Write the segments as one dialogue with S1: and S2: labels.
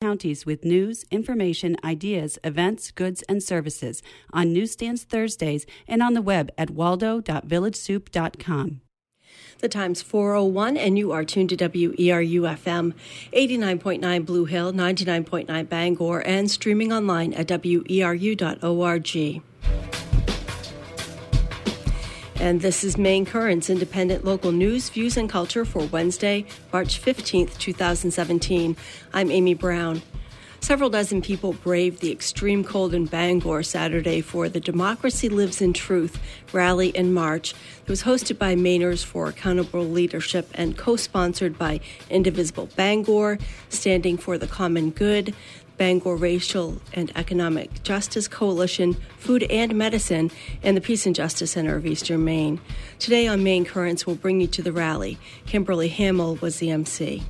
S1: counties with news, information, ideas, events, goods, and services on newsstands Thursdays and on the web at waldo.villagesoup.com.
S2: The time's 401, and you are tuned to WERU FM 89.9 Blue Hill, 99.9 Bangor, and streaming online at weru.org. And this is Maine Currents, independent local news, views, and culture for Wednesday, March 15th, 2017. I'm Amy Brown. Several dozen people braved the extreme cold in Bangor Saturday for the Democracy Lives in Truth rally in March that was hosted by Mainers for Accountable Leadership and co sponsored by Indivisible Bangor, Standing for the Common Good, Bangor Racial and Economic Justice Coalition, Food and Medicine, and the Peace and Justice Center of Eastern Maine. Today on Maine Currents, we'll bring you to the rally. Kimberly Hamill was the MC.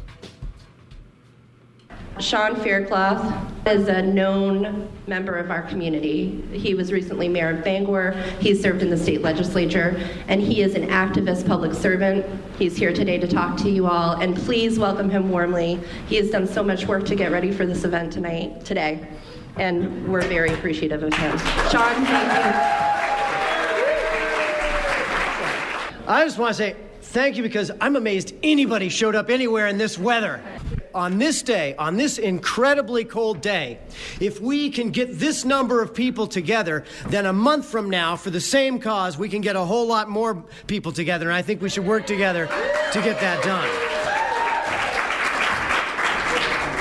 S3: Sean Faircloth is a known member of our community. He was recently mayor of Bangor. He served in the state legislature, and he is an activist public servant. He's here today to talk to you all, and please welcome him warmly. He has done so much work to get ready for this event tonight, today, and we're very appreciative of him. Sean, thank you.
S4: I just want to say thank you because I'm amazed anybody showed up anywhere in this weather on this day, on this incredibly cold day, if we can get this number of people together, then a month from now, for the same cause, we can get a whole lot more people together. And I think we should work together to get that done.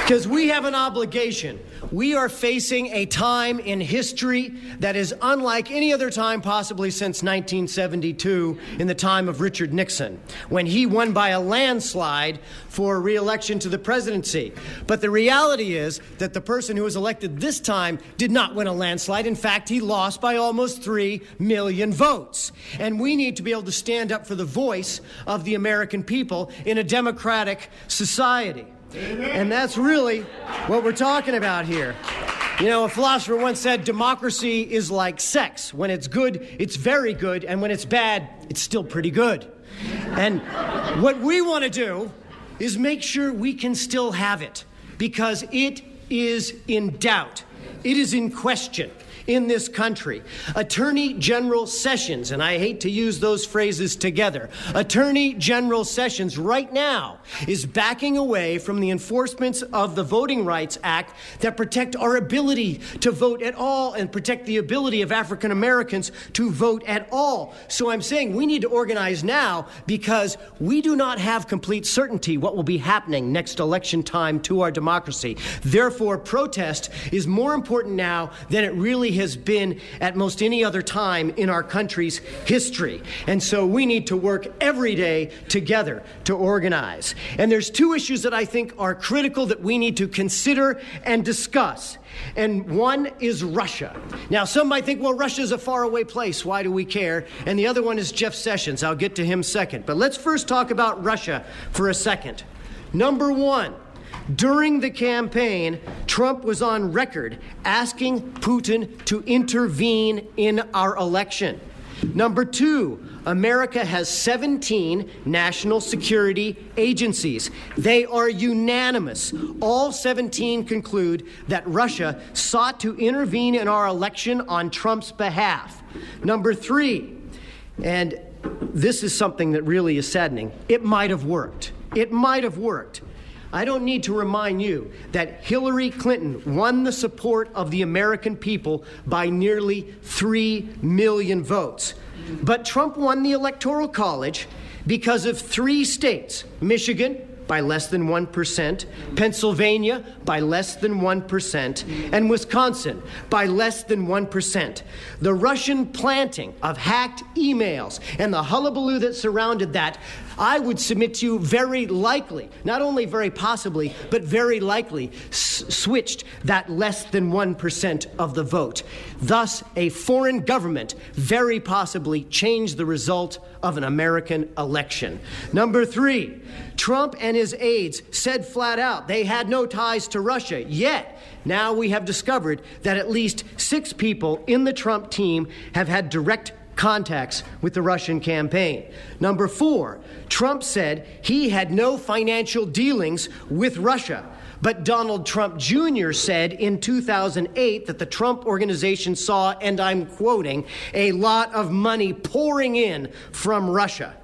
S4: Because we have an obligation. We are facing a time in history that is unlike any other time possibly since 1972 in the time of Richard Nixon, when he won by a landslide for reelection to the presidency. But the reality is that the person who was elected this time did not win a landslide. In fact, he lost by almost 3 million votes. And we need to be able to stand up for the voice of the American people in a democratic society. And that's really what we're talking about here. You know, a philosopher once said democracy is like sex. When it's good, it's very good, and when it's bad, it's still pretty good. And what we want to do is make sure we can still have it because it is in doubt, it is in question in this country. Attorney General Sessions, and I hate to use those phrases together, Attorney General Sessions right now is backing away from the enforcements of the Voting Rights Act that protect our ability to vote at all and protect the ability of African Americans to vote at all. So I'm saying we need to organize now because we do not have complete certainty what will be happening next election time to our democracy. Therefore, protest is more important now than it really has been at most any other time in our country's history. And so we need to work every day together to organize. And there's two issues that I think are critical that we need to consider and discuss. And one is Russia. Now, some might think, well, Russia's a faraway place. Why do we care? And the other one is Jeff Sessions. I'll get to him second. But let's first talk about Russia for a second. Number one, during the campaign, Trump was on record asking Putin to intervene in our election. Number two, America has 17 national security agencies. They are unanimous. All 17 conclude that Russia sought to intervene in our election on Trump's behalf. Number three, and this is something that really is saddening, it might have worked. It might have worked. I don't need to remind you that Hillary Clinton won the support of the American people by nearly 3 million votes. But Trump won the Electoral College because of three states Michigan, by less than 1%, Pennsylvania by less than 1%, and Wisconsin by less than 1%. The Russian planting of hacked emails and the hullabaloo that surrounded that, I would submit to you very likely, not only very possibly, but very likely, s- switched that less than 1% of the vote. Thus, a foreign government very possibly changed the result of an American election. Number three, Trump and his aides said flat out they had no ties to Russia. Yet, now we have discovered that at least six people in the Trump team have had direct contacts with the Russian campaign. Number four, Trump said he had no financial dealings with Russia. But Donald Trump Jr. said in 2008 that the Trump organization saw, and I'm quoting, a lot of money pouring in from Russia.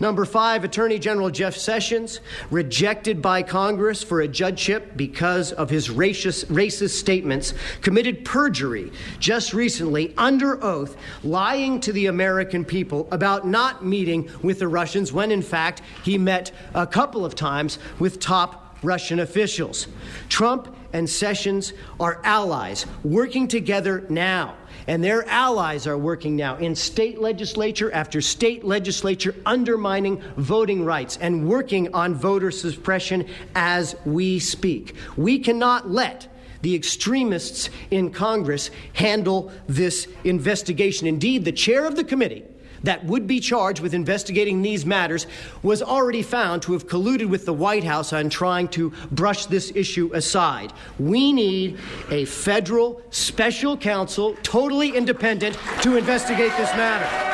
S4: Number five, Attorney General Jeff Sessions, rejected by Congress for a judgeship because of his racist, racist, statements, committed perjury just recently under oath, lying to the American people about not meeting with the Russians when, in fact, he met a couple of times with top Russian officials. Trump and Sessions are allies working together now and their allies are working now in state legislature after state legislature undermining voting rights and working on voter suppression as we speak. We cannot let the extremists in Congress handle this investigation. Indeed, the chair of the committee that would be charged with investigating these matters was already found to have colluded with the White House on trying to brush this issue aside. We need a federal special counsel, totally independent, to investigate this matter.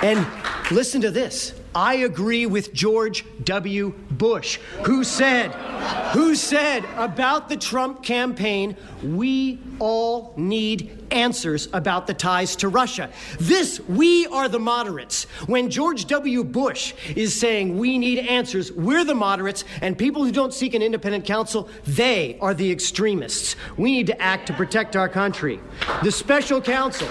S4: And listen to this. I agree with George W. Bush, who said, who said about the Trump campaign, we all need answers about the ties to Russia. This, we are the moderates. When George W. Bush is saying we need answers, we're the moderates, and people who don't seek an independent counsel, they are the extremists. We need to act to protect our country. The special counsel.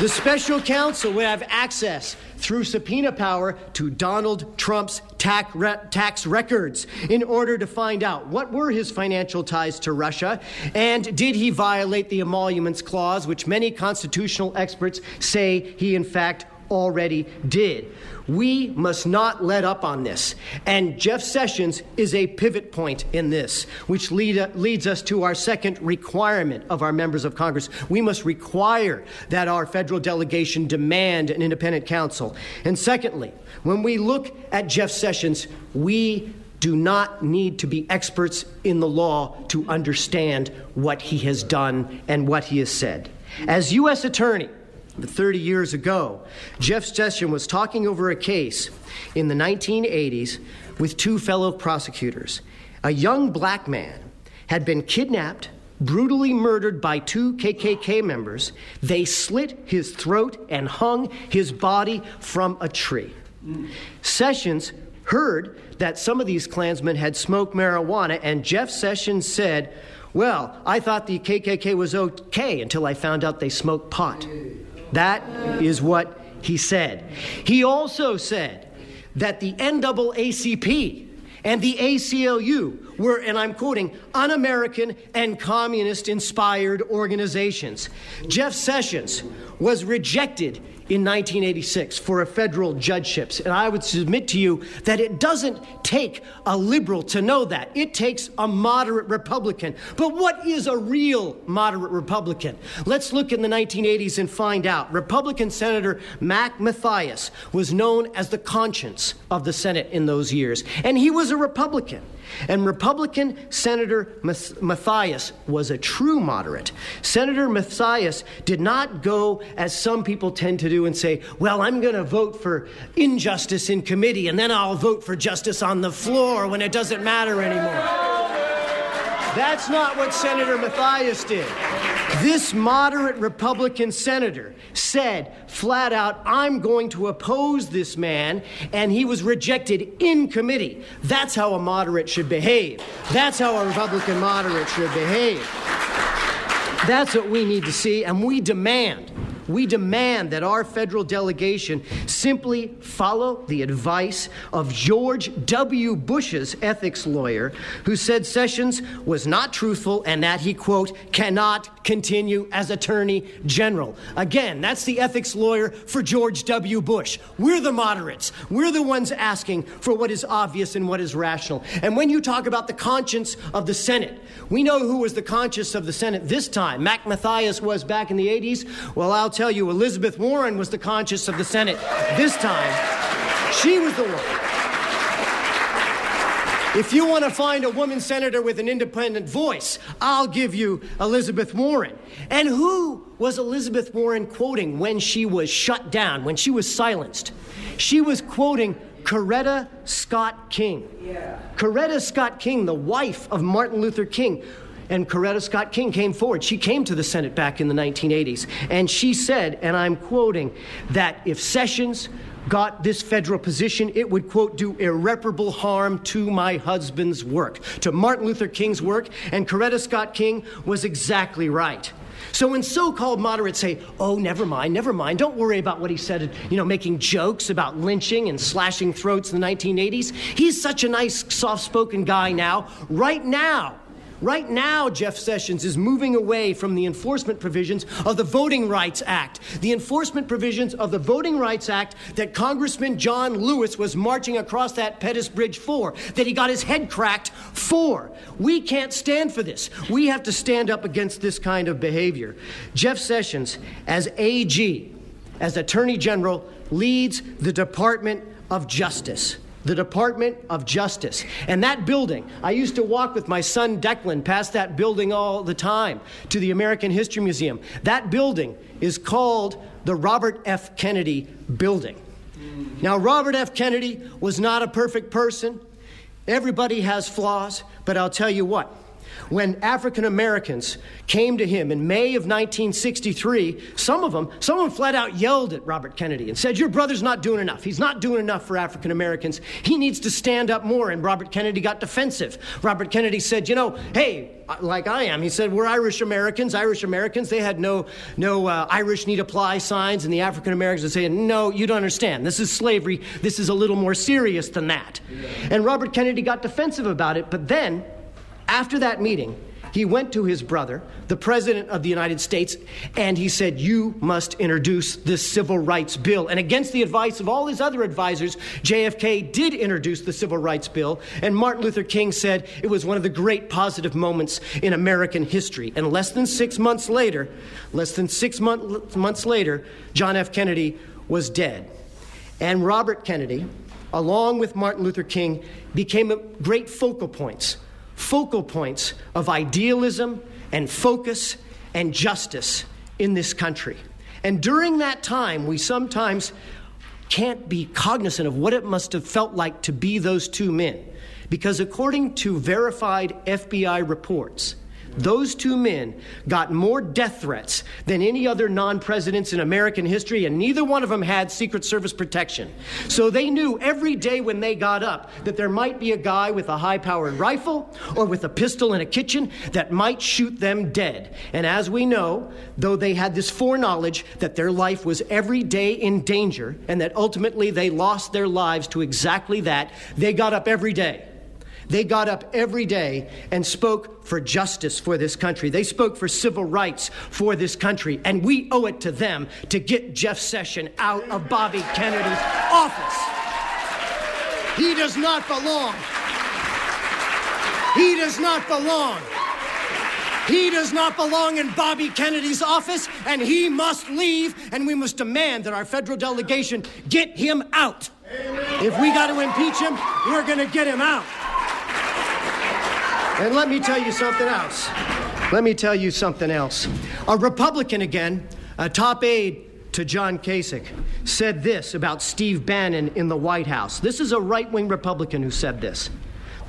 S4: The special counsel would have access through subpoena power to Donald Trump's tax records in order to find out what were his financial ties to Russia and did he violate the emoluments clause, which many constitutional experts say he in fact already did. We must not let up on this. And Jeff Sessions is a pivot point in this, which lead, leads us to our second requirement of our members of Congress. We must require that our federal delegation demand an independent counsel. And secondly, when we look at Jeff Sessions, we do not need to be experts in the law to understand what he has done and what he has said. As U.S. Attorney, 30 years ago, Jeff Sessions was talking over a case in the 1980s with two fellow prosecutors. A young black man had been kidnapped, brutally murdered by two KKK members. They slit his throat and hung his body from a tree. Sessions heard that some of these Klansmen had smoked marijuana, and Jeff Sessions said, Well, I thought the KKK was okay until I found out they smoked pot. That is what he said. He also said that the NAACP and the ACLU were, and I'm quoting, un American and communist inspired organizations. Jeff Sessions was rejected in 1986 for a federal judgeship. And I would submit to you that it doesn't take a liberal to know that. It takes a moderate Republican. But what is a real moderate Republican? Let's look in the 1980s and find out. Republican Senator Mac Mathias was known as the conscience of the Senate in those years, and he was a Republican. And Republican Senator Mathias was a true moderate. Senator Mathias did not go, as some people tend to do, and say, Well, I'm going to vote for injustice in committee, and then I'll vote for justice on the floor when it doesn't matter anymore. That's not what Senator Mathias did. This moderate Republican senator said flat out, I'm going to oppose this man, and he was rejected in committee. That's how a moderate should behave. That's how a Republican moderate should behave. That's what we need to see, and we demand we demand that our federal delegation simply follow the advice of George W. Bush's ethics lawyer, who said Sessions was not truthful and that he, quote, cannot continue as Attorney General. Again, that's the ethics lawyer for George W. Bush. We're the moderates. We're the ones asking for what is obvious and what is rational. And when you talk about the conscience of the Senate, we know who was the conscience of the Senate this time. Mac Mathias was back in the 80s. Well, I'll tell you, Elizabeth Warren was the conscience of the Senate this time. She was the one. If you want to find a woman senator with an independent voice, I'll give you Elizabeth Warren. And who was Elizabeth Warren quoting when she was shut down, when she was silenced? She was quoting Coretta Scott King. Yeah. Coretta Scott King, the wife of Martin Luther King. And Coretta Scott King came forward. She came to the Senate back in the 1980s. And she said, and I'm quoting, that if Sessions got this federal position, it would, quote, do irreparable harm to my husband's work, to Martin Luther King's work, and Coretta Scott King was exactly right. So when so-called moderates say, "Oh, never mind, never mind, don't worry about what he said," you know, making jokes about lynching and slashing throats in the 1980s, he's such a nice, soft-spoken guy now. Right now, Right now, Jeff Sessions is moving away from the enforcement provisions of the Voting Rights Act. The enforcement provisions of the Voting Rights Act that Congressman John Lewis was marching across that Pettus Bridge for, that he got his head cracked for. We can't stand for this. We have to stand up against this kind of behavior. Jeff Sessions, as AG, as Attorney General, leads the Department of Justice the Department of Justice. And that building, I used to walk with my son Declan past that building all the time to the American History Museum. That building is called the Robert F. Kennedy Building. Now, Robert F. Kennedy was not a perfect person. Everybody has flaws, but I'll tell you what when African Americans came to him in May of 1963, some of them, some of them flat out yelled at Robert Kennedy and said, Your brother's not doing enough. He's not doing enough for African Americans. He needs to stand up more. And Robert Kennedy got defensive. Robert Kennedy said, You know, hey, like I am, he said, We're Irish Americans. Irish Americans, they had no, no uh, Irish need apply signs. And the African Americans would say, No, you don't understand. This is slavery. This is a little more serious than that. And Robert Kennedy got defensive about it. But then, after that meeting, he went to his brother, the President of the United States, and he said, You must introduce this civil rights bill. And against the advice of all his other advisors, JFK did introduce the civil rights bill. And Martin Luther King said it was one of the great positive moments in American history. And less than six months later, less than six month, months later, John F. Kennedy was dead. And Robert Kennedy, along with Martin Luther King, became great focal points focal points of idealism and focus and justice in this country. And during that time, we sometimes can't be cognizant of what it must have felt like to be those two men. Because according to verified FBI reports, those two men got more death threats than any other non presidents in American history, and neither one of them had Secret Service protection. So they knew every day when they got up that there might be a guy with a high powered rifle or with a pistol in a kitchen that might shoot them dead. And as we know, though they had this foreknowledge that their life was every day in danger and that ultimately they lost their lives to exactly that, they got up every day they got up every day and spoke for justice for this country. They spoke for civil rights for this country. And we owe it to them to get Jeff Sessions out of Bobby Kennedy's office. He does not belong. He does not belong. He does not belong in Bobby Kennedy's office, and he must leave, and we must demand that our federal delegation get him out. If we got to impeach him, we're going to get him out. And let me tell you something else. Let me tell you something else. A Republican again, a top aide to John Kasich, said this about Steve Bannon in the White House. This is a right wing Republican who said this.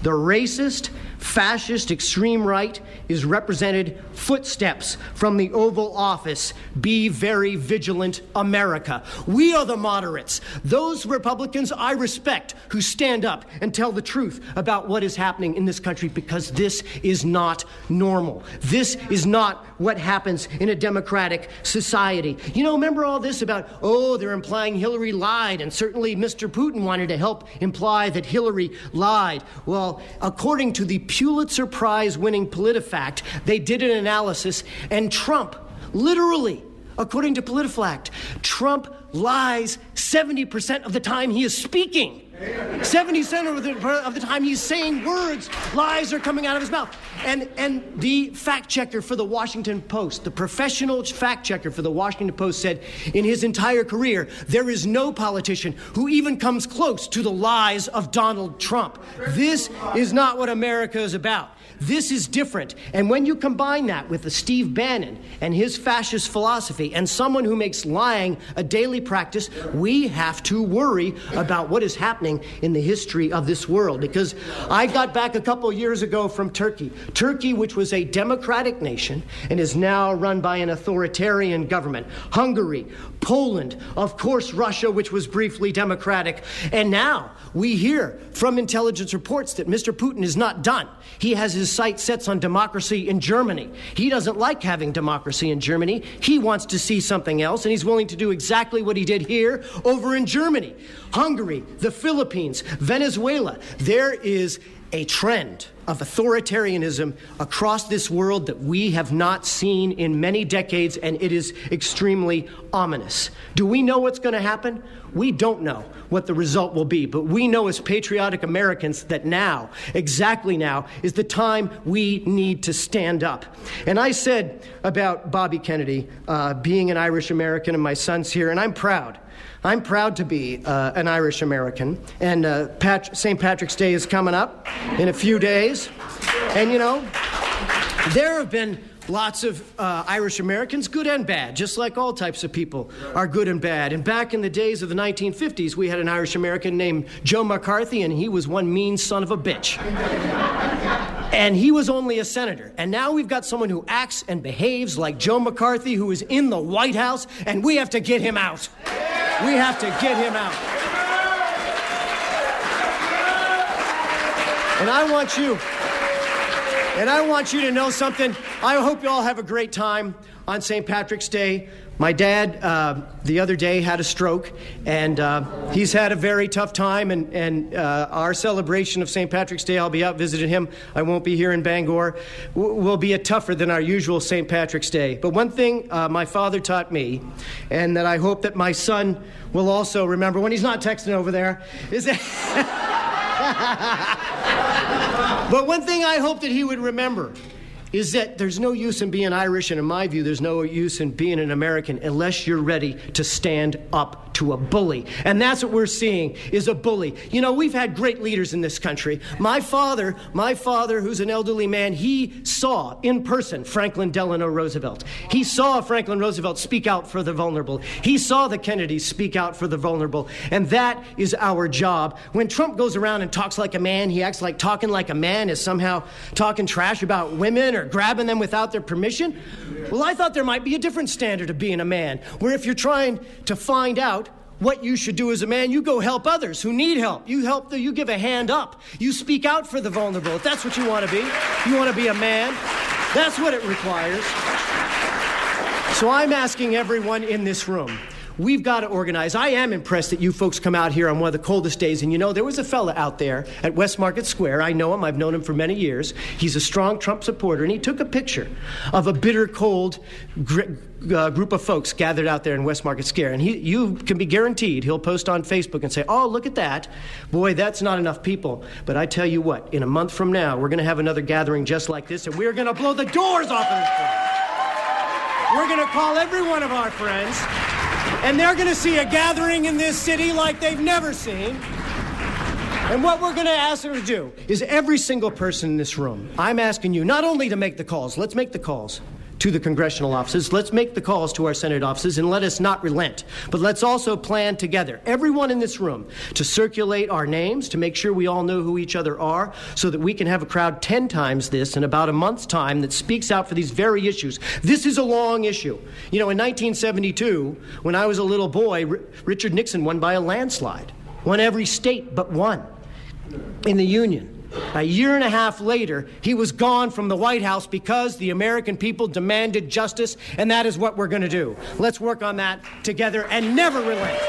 S4: The racist, fascist, extreme right is represented footsteps from the Oval Office. Be very vigilant, America. We are the moderates, those Republicans I respect who stand up and tell the truth about what is happening in this country because this is not normal. This is not what happens in a democratic society. You know, remember all this about, oh, they're implying Hillary lied, and certainly Mr. Putin wanted to help imply that Hillary lied. Well, according to the Pulitzer Prize winning PolitiFact, they did an analysis, and Trump, literally, according to PolitiFact, Trump lies 70% of the time he is speaking. 70% of the, of the time he's saying words, lies are coming out of his mouth. And, and the fact checker for the Washington Post, the professional fact checker for the Washington Post said in his entire career, there is no politician who even comes close to the lies of Donald Trump. This is not what America is about. This is different. And when you combine that with the Steve Bannon and his fascist philosophy and someone who makes lying a daily practice, we have to worry about what is happening in the history of this world. Because I got back a couple years ago from Turkey. Turkey, which was a democratic nation and is now run by an authoritarian government. Hungary, Poland, of course, Russia, which was briefly democratic. And now we hear from intelligence reports that Mr. Putin is not done. He has his sights set on democracy in Germany. He doesn't like having democracy in Germany. He wants to see something else, and he's willing to do exactly what he did here over in Germany. Hungary, the Philippines, Venezuela. There is a trend of authoritarianism across this world that we have not seen in many decades, and it is extremely ominous. Do we know what's going to happen? We don't know what the result will be, but we know as patriotic Americans that now, exactly now, is the time we need to stand up. And I said about Bobby Kennedy uh, being an Irish American, and my son's here, and I'm proud. I'm proud to be uh, an Irish American, and uh, Pat- St. Patrick's Day is coming up in a few days. And you know, there have been lots of uh, Irish Americans, good and bad, just like all types of people are good and bad. And back in the days of the 1950s, we had an Irish American named Joe McCarthy, and he was one mean son of a bitch. and he was only a senator. And now we've got someone who acts and behaves like Joe McCarthy, who is in the White House, and we have to get him out. We have to get him out. And I want you, and I want you to know something. I hope you all have a great time on St. Patrick's Day. My dad, uh, the other day, had a stroke, and uh, he's had a very tough time. And, and uh, our celebration of St. Patrick's Day, I'll be out visiting him. I won't be here in Bangor. W- will be a tougher than our usual St. Patrick's Day. But one thing uh, my father taught me, and that I hope that my son will also remember when he's not texting over there, is that. but one thing I hope that he would remember is that there's no use in being Irish, and in my view, there's no use in being an American unless you're ready to stand up to a bully. And that's what we're seeing is a bully. You know, we've had great leaders in this country. My father, my father, who's an elderly man, he saw in person Franklin Delano Roosevelt. He saw Franklin Roosevelt speak out for the vulnerable. He saw the Kennedys speak out for the vulnerable. And that is our job. When Trump goes around and talks like a man, he acts like talking like a man is somehow talking trash about women or grabbing them without their permission. Well, I thought there might be a different standard of being a man, where if you're trying to find out what you should do as a man, you go help others who need help. You help, the, you give a hand up. You speak out for the vulnerable. If that's what you want to be, you want to be a man. That's what it requires. So I'm asking everyone in this room We've got to organize. I am impressed that you folks come out here on one of the coldest days. And you know, there was a fella out there at West Market Square. I know him, I've known him for many years. He's a strong Trump supporter, and he took a picture of a bitter cold uh, group of folks gathered out there in West Market Square. And he, you can be guaranteed he'll post on Facebook and say, Oh, look at that. Boy, that's not enough people. But I tell you what, in a month from now, we're going to have another gathering just like this, and we're going to blow the doors off of this place. We're going to call every one of our friends and they're going to see a gathering in this city like they've never seen. And what we're going to ask them to do is every single person in this room, I'm asking you not only to make the calls, let's make the calls to the congressional offices. Let's make the calls to our Senate offices and let us not relent. But let's also plan together, everyone in this room, to circulate our names, to make sure we all know who each other are, so that we can have a crowd 10 times this in about a month's time that speaks out for these very issues. This is a long issue. You know, in 1972, when I was a little boy, R- Richard Nixon won by a landslide, won every state but one in the Union. A year and a half later, he was gone from the White House because the American people demanded justice, and that is what we're going to do. Let's work on that together and never relent.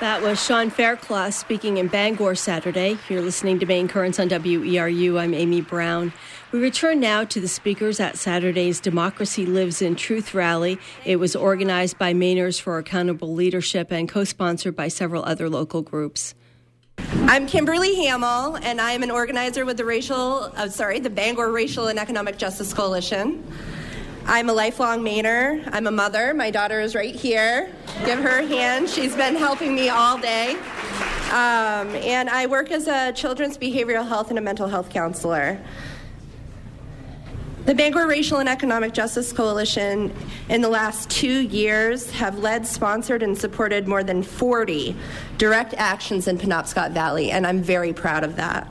S2: That was Sean Faircloth speaking in Bangor Saturday. You're listening to Maine Currents on WERU. I'm Amy Brown. We return now to the speakers at Saturday's Democracy Lives in Truth rally. It was organized by Mainers for Accountable Leadership and co sponsored by several other local groups.
S3: I'm Kimberly Hamill, and I am an organizer with the racial, uh, sorry, the Bangor Racial and Economic Justice Coalition. I'm a lifelong Mainer. I'm a mother. My daughter is right here. Give her a hand. She's been helping me all day. Um, and I work as a children's behavioral health and a mental health counselor. The Bangor Racial and Economic Justice Coalition in the last two years have led, sponsored, and supported more than 40 direct actions in Penobscot Valley, and I'm very proud of that.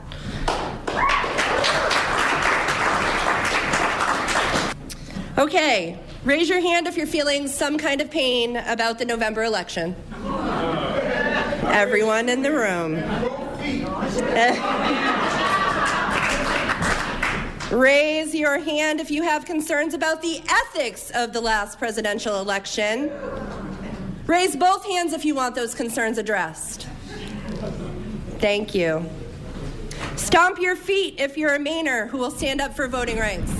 S3: Okay, raise your hand if you're feeling some kind of pain about the November election. Everyone in the room. Raise your hand if you have concerns about the ethics of the last presidential election. Raise both hands if you want those concerns addressed. Thank you. Stomp your feet if you're a Mainer who will stand up for voting rights.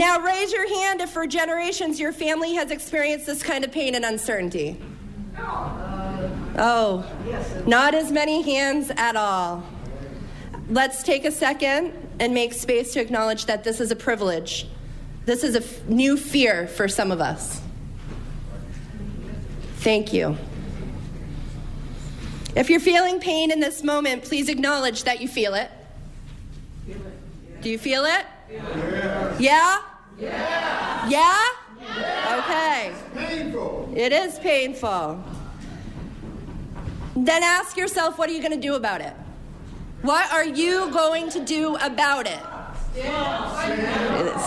S3: Now raise your hand if for generations your family has experienced this kind of pain and uncertainty. Oh, not as many hands at all. Let's take a second and make space to acknowledge that this is a privilege. This is a f- new fear for some of us. Thank you. If you're feeling pain in this moment, please acknowledge that you feel it. Do you feel it? Yeah? Yeah? Yeah? Okay.
S5: Painful.
S3: It is painful. Then ask yourself, what are you going to do about it? What are you going to do about it?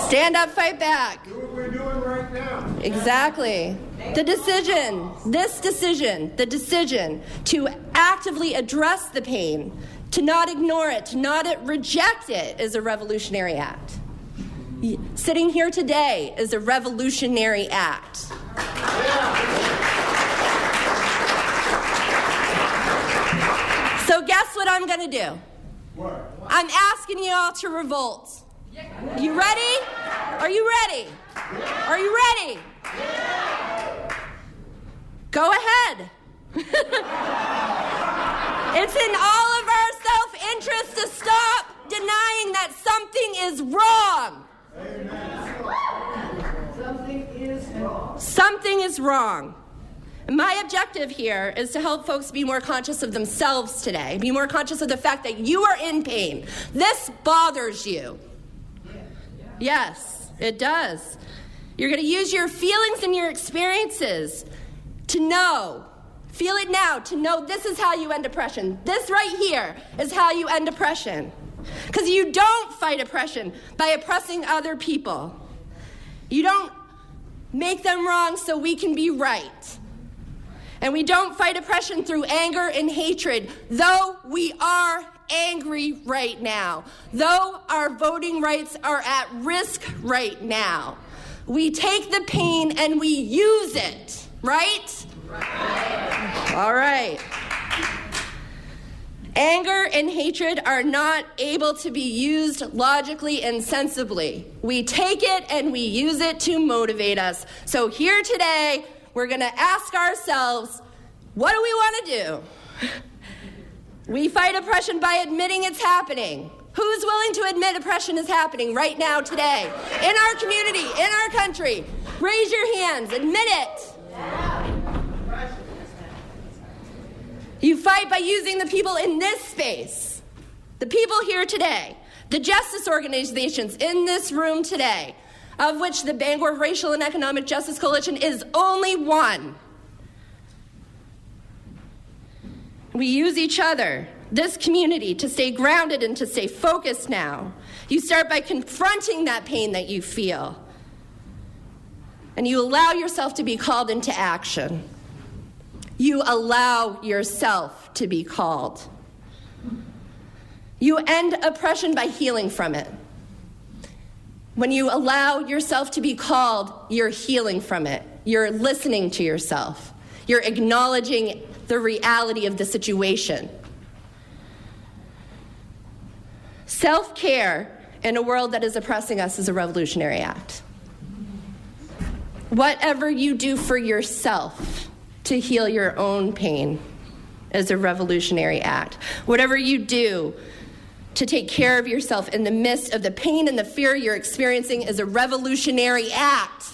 S3: Stand up, fight back.
S5: Do what we're doing right now.
S3: Exactly. The decision, this decision, the decision to actively address the pain, to not ignore it, to not reject it, is a revolutionary act. Sitting here today is a revolutionary act. So, guess what I'm going to do? I'm asking you all to revolt. You ready? Are you ready? Are you ready? Go ahead. it's in all of our self interest to stop denying that something is wrong. Something is wrong. Something is wrong. My objective here is to help folks be more conscious of themselves today, be more conscious of the fact that you are in pain. This bothers you. Yes, it does. You're going to use your feelings and your experiences to know, feel it now, to know this is how you end depression. This right here is how you end depression. Because you don't fight oppression by oppressing other people. You don't make them wrong so we can be right. And we don't fight oppression through anger and hatred, though we are angry right now, though our voting rights are at risk right now. We take the pain and we use it, right? Right. All right. Anger and hatred are not able to be used logically and sensibly. We take it and we use it to motivate us. So, here today, we're going to ask ourselves what do we want to do? We fight oppression by admitting it's happening. Who's willing to admit oppression is happening right now, today, in our community, in our country? Raise your hands, admit it. You fight by using the people in this space, the people here today, the justice organizations in this room today, of which the Bangor Racial and Economic Justice Coalition is only one. We use each other, this community, to stay grounded and to stay focused now. You start by confronting that pain that you feel, and you allow yourself to be called into action. You allow yourself to be called. You end oppression by healing from it. When you allow yourself to be called, you're healing from it. You're listening to yourself. You're acknowledging the reality of the situation. Self care in a world that is oppressing us is a revolutionary act. Whatever you do for yourself to heal your own pain is a revolutionary act. Whatever you do to take care of yourself in the midst of the pain and the fear you're experiencing is a revolutionary act.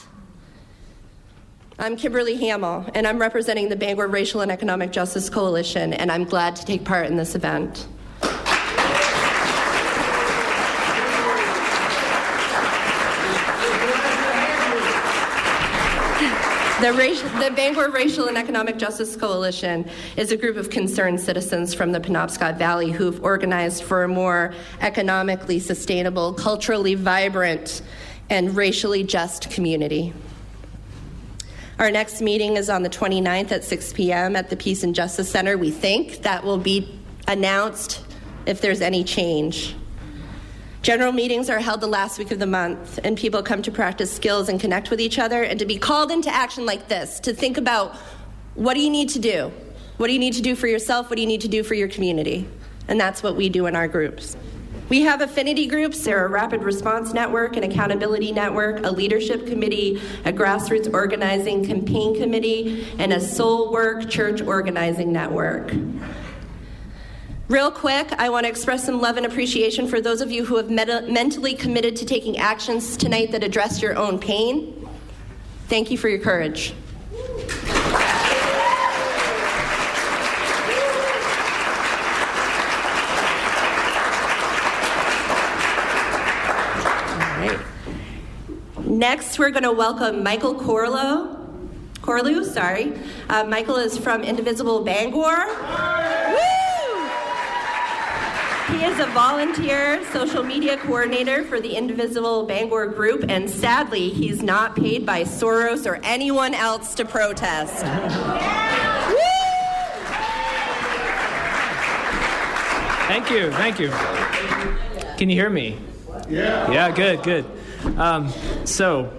S3: I'm Kimberly Hamill, and I'm representing the Bangor Racial and Economic Justice Coalition, and I'm glad to take part in this event. The, the, Bangor Racial and Economic Justice Coalition is a group of concerned citizens from the Penobscot Valley who've organized for a more economically sustainable, culturally vibrant, and racially just community. Our next meeting is on the 29th at 6 p.m. at the Peace and Justice Center. We think that will be announced if there's any change. General meetings are held the last week of the month, and people come to practice skills and connect with each other and to be called into action like this to think about what do you need to do? What do you need to do for yourself? What do you need to do for your community? And that's what we do in our groups. We have affinity groups. They're a rapid response network, an accountability network, a leadership committee, a grassroots organizing campaign committee, and a soul work church organizing network. Real quick, I want to express some love and appreciation for those of you who have mentally committed to taking actions tonight that address your own pain. Thank you for your courage. Next, we're going to welcome Michael Corlo. Corlew, sorry. Uh, Michael is from Indivisible Bangor. He is a volunteer social media coordinator for the Indivisible Bangor Group, and sadly, he's not paid by Soros or anyone else to protest.
S6: Thank you, thank you. Can you hear me?
S5: Yeah.
S6: Yeah, good, good. Um, so,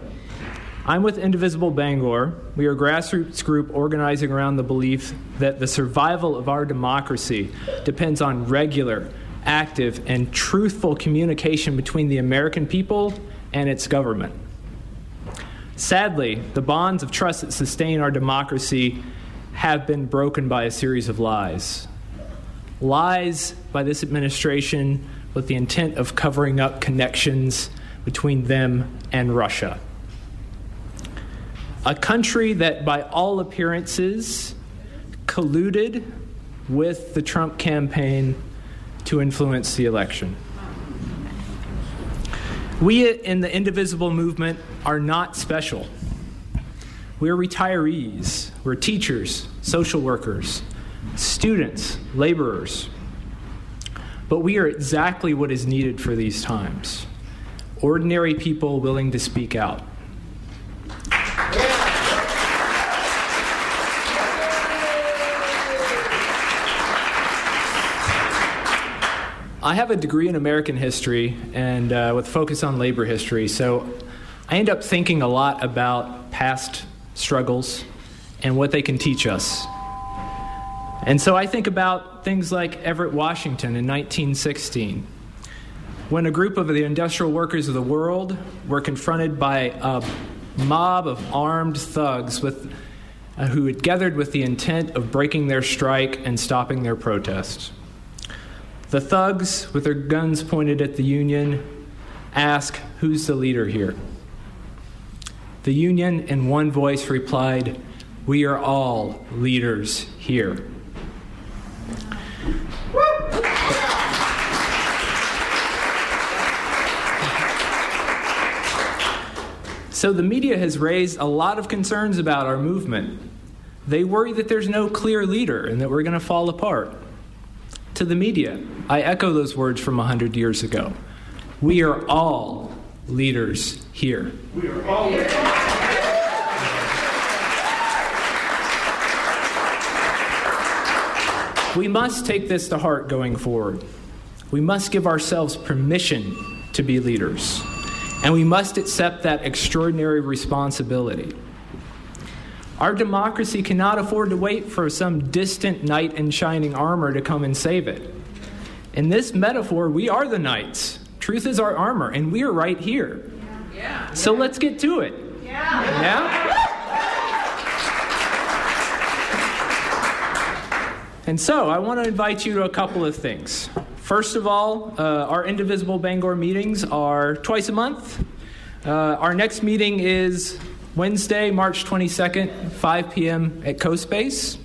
S6: I'm with Indivisible Bangor. We are a grassroots group organizing around the belief that the survival of our democracy depends on regular, active, and truthful communication between the American people and its government. Sadly, the bonds of trust that sustain our democracy have been broken by a series of lies. Lies by this administration with the intent of covering up connections between them and Russia. A country that, by all appearances, colluded with the Trump campaign to influence the election. We in the Indivisible movement are not special. We're retirees, we're teachers, social workers, students, laborers. But we are exactly what is needed for these times ordinary people willing to speak out. I have a degree in American history and uh, with focus on labor history, so I end up thinking a lot about past struggles and what they can teach us. And so I think about things like Everett Washington in 1916, when a group of the industrial workers of the world were confronted by a mob of armed thugs with, uh, who had gathered with the intent of breaking their strike and stopping their protest. The thugs, with their guns pointed at the Union, ask, Who's the leader here? The Union, in one voice, replied, We are all leaders here. So the media has raised a lot of concerns about our movement. They worry that there's no clear leader and that we're going to fall apart to the media. I echo those words from 100 years ago. We are all leaders here.
S5: We are all leaders.
S6: We must take this to heart going forward. We must give ourselves permission to be leaders, and we must accept that extraordinary responsibility. Our democracy cannot afford to wait for some distant knight in shining armor to come and save it. In this metaphor, we are the knights Truth is our armor, and we are right here. Yeah. So let's get to it. Yeah? yeah? And so I want to invite you to a couple of things. First of all, uh, our Indivisible Bangor meetings are twice a month. Uh, our next meeting is Wednesday, March 22nd, 5 p.m. at CoSpace.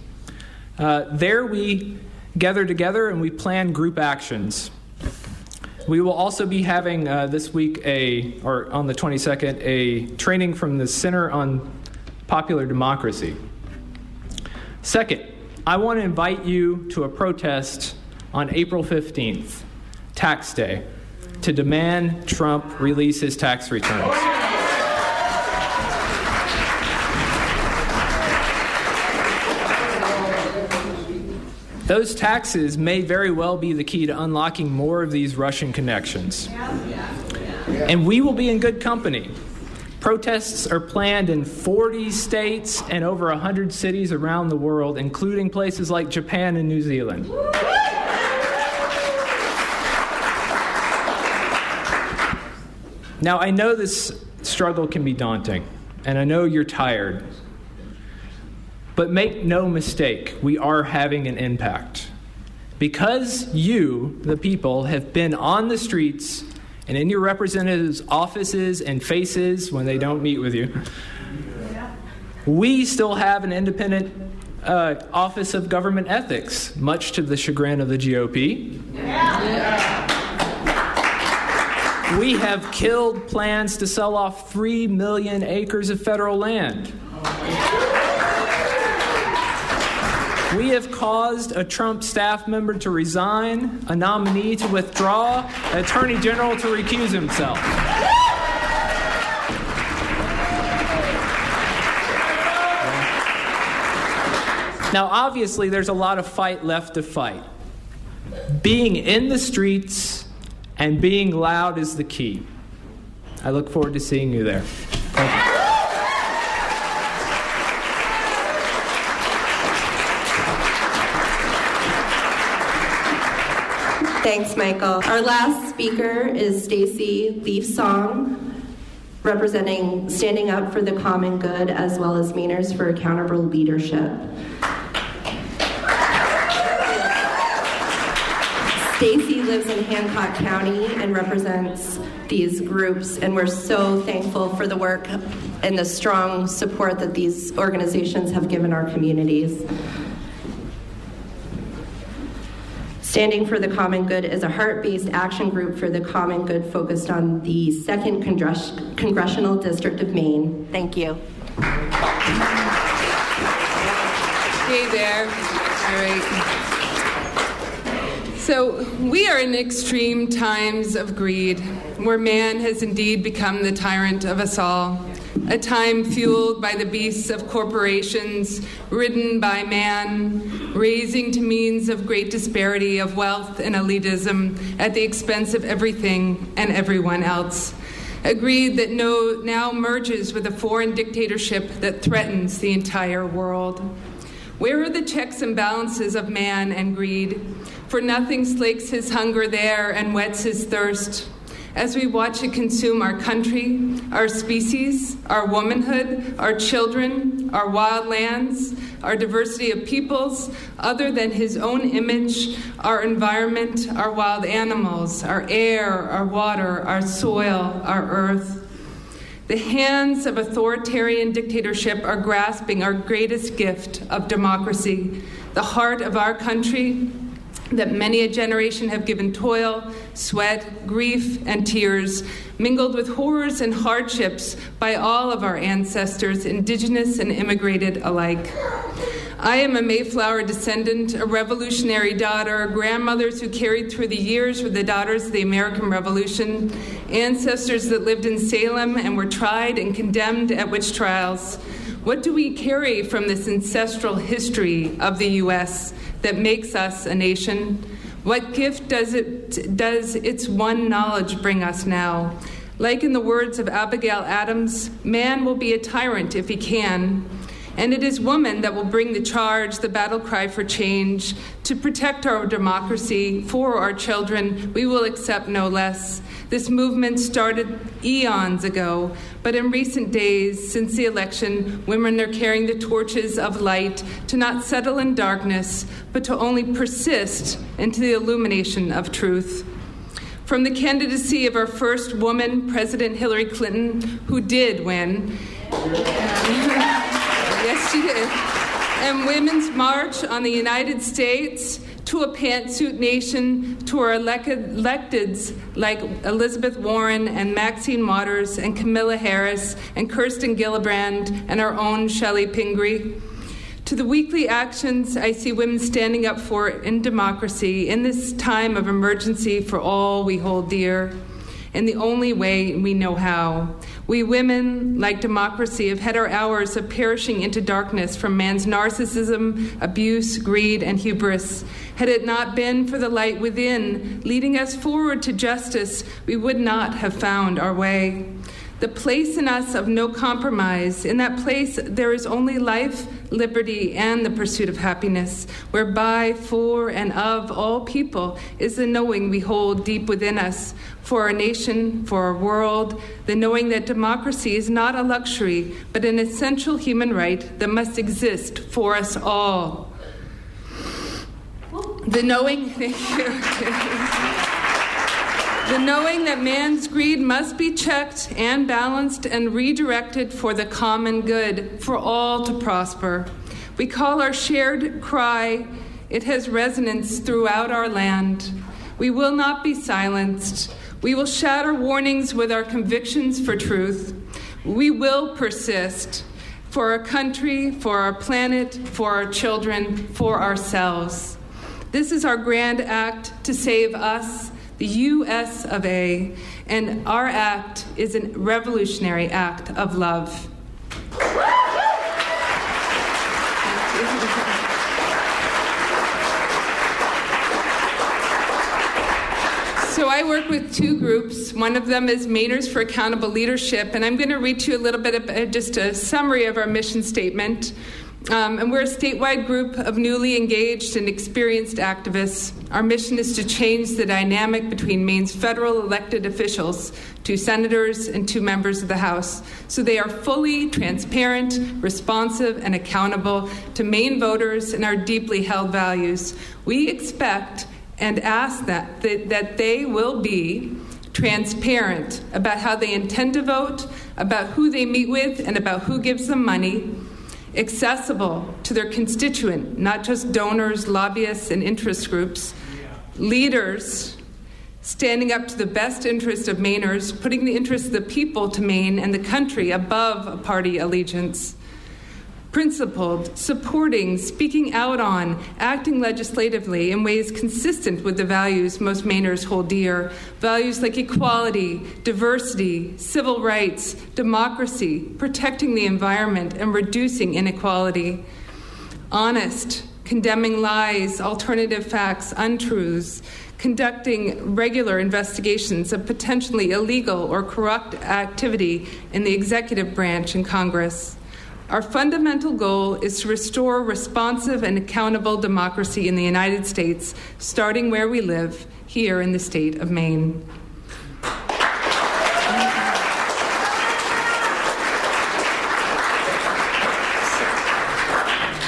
S6: Uh, there we gather together and we plan group actions. We will also be having uh, this week a, or on the 22nd, a training from the Center on Popular Democracy. Second, I want to invite you to a protest on April 15th, Tax Day, to demand Trump release his tax returns. Those taxes may very well be the key to unlocking more of these Russian connections. And we will be in good company. Protests are planned in 40 states and over 100 cities around the world, including places like Japan and New Zealand. Now, I know this struggle can be daunting, and I know you're tired. But make no mistake, we are having an impact. Because you, the people, have been on the streets and in your representatives' offices and faces when they don't meet with you. We still have an independent uh, Office of Government Ethics, much to the chagrin of the GOP. We have killed plans to sell off 3 million acres of federal land. We have caused a Trump staff member to resign, a nominee to withdraw, an attorney general to recuse himself. Now, obviously, there's a lot of fight left to fight. Being in the streets and being loud is the key. I look forward to seeing you there.
S3: Thanks, Michael. Our last speaker is Stacy Leaf Song, representing Standing Up for the Common Good as well as Mainers for Accountable Leadership. Stacy lives in Hancock County and represents these groups, and we're so thankful for the work and the strong support that these organizations have given our communities. Standing for the Common Good is a heart based action group for the common good focused on the 2nd Congress- Congressional District of Maine. Thank you.
S7: Hey there. All right. So, we are in extreme times of greed, where man has indeed become the tyrant of us all a time fueled by the beasts of corporations, ridden by man, raising to means of great disparity of wealth and elitism at the expense of everything and everyone else. A greed that no, now merges with a foreign dictatorship that threatens the entire world. Where are the checks and balances of man and greed? For nothing slakes his hunger there and whets his thirst as we watch it consume our country, our species, our womanhood, our children, our wild lands, our diversity of peoples, other than his own image, our environment, our wild animals, our air, our water, our soil, our earth. The hands of authoritarian dictatorship are grasping our greatest gift of democracy, the heart of our country, that many a generation have given toil, sweat, grief, and tears, mingled with horrors and hardships by all of our ancestors, indigenous and immigrated alike. I am a Mayflower descendant, a revolutionary daughter, grandmothers who carried through the years with the daughters of the American Revolution, ancestors that lived in Salem and were tried and condemned at witch trials. What do we carry from this ancestral history of the U.S.? that makes us a nation? What gift does it does its one knowledge bring us now? Like in the words of Abigail Adams, man will be a tyrant if he can. And it is woman that will bring the charge, the battle cry for change. To protect our democracy, for our children, we will accept no less. This movement started eons ago, but in recent days, since the election, women are carrying the torches of light to not settle in darkness, but to only persist into the illumination of truth. From the candidacy of our first woman, President Hillary Clinton, who did win. yes, she did. And Women's March on the United States to a pantsuit nation, to our electeds like Elizabeth Warren and Maxine Waters and Kamala Harris and Kirsten Gillibrand and our own Chellie Pingree. To the weekly actions I see women standing up for in democracy in this time of emergency for all we hold dear, in the only way we know how. We women, like democracy, have had our hours of perishing into darkness from man's narcissism, abuse, greed, and hubris. Had it not been for the light within, leading us forward to justice, we would not have found our way. The place in us of no compromise, in that place there is only life, liberty, and the pursuit of happiness, whereby, for, and of all people is the knowing we hold deep within us for our nation, for our world, the knowing that democracy is not a luxury, but an essential human right that must exist for us all. The knowing, thank you. The knowing that man's greed must be checked and balanced and redirected for the common good, for all to prosper. We call our shared cry, it has resonance throughout our land. We will not be silenced. We will shatter warnings with our convictions for truth. We will persist for our country, for our planet, for our children, for ourselves. This is our grand act to save us the US of A, and our act is a revolutionary act of love. So I work with two groups. One of them is Mainers for Accountable Leadership, and I'm going to read to you a little bit of uh, just a summary of our mission statement. Um, and we're a statewide group of newly engaged and experienced activists. Our mission is to change the dynamic between Maine's federal elected officials, two senators and two members of the House, so they are fully transparent, responsive, and accountable to Maine voters and our deeply held values. We expect and ask that, that, that they will be transparent about how they intend to vote, about who they meet with, and about who gives them money accessible to their constituent, not just donors, lobbyists, and interest groups, leaders standing up to the best interest of Mainers, putting the interests of the people to Maine and the country above a party allegiance principled, supporting, speaking out on, acting legislatively in ways consistent with the values most Mainers hold dear values like equality, diversity, civil rights, democracy, protecting the environment, and reducing inequality. Honest, condemning lies, alternative facts, untruths, conducting regular investigations of potentially illegal or corrupt activity in the executive branch and Congress our fundamental goal is to restore responsive and accountable democracy in the United States, starting where we live, here in the state of Maine.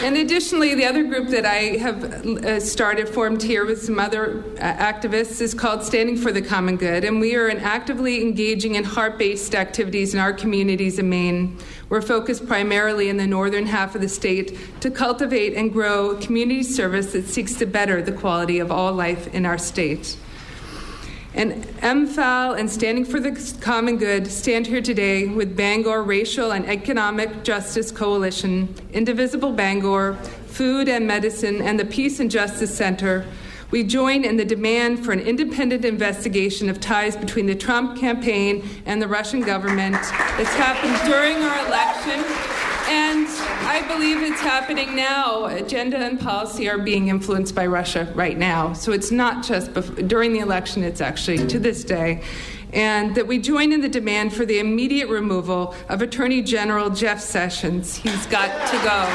S7: And additionally, the other group that I have uh, started, formed here with some other uh, activists, is called Standing for the Common Good. And we are actively engaging in heart based activities in our communities in Maine. We're focused primarily in the northern half of the state to cultivate and grow community service that seeks to better the quality of all life in our state. And MFAL and Standing for the Common Good stand here today with Bangor Racial and Economic Justice Coalition, Indivisible Bangor, Food and Medicine, and the Peace and Justice Center. We join in the demand for an independent investigation of ties between the Trump campaign and the Russian government that's happened during our election and I believe it's happening now. Agenda and policy are being influenced by Russia right now. So it's not just before, during the election, it's actually to this day. And that we join in the demand for the immediate removal of Attorney General Jeff Sessions. He's got to go.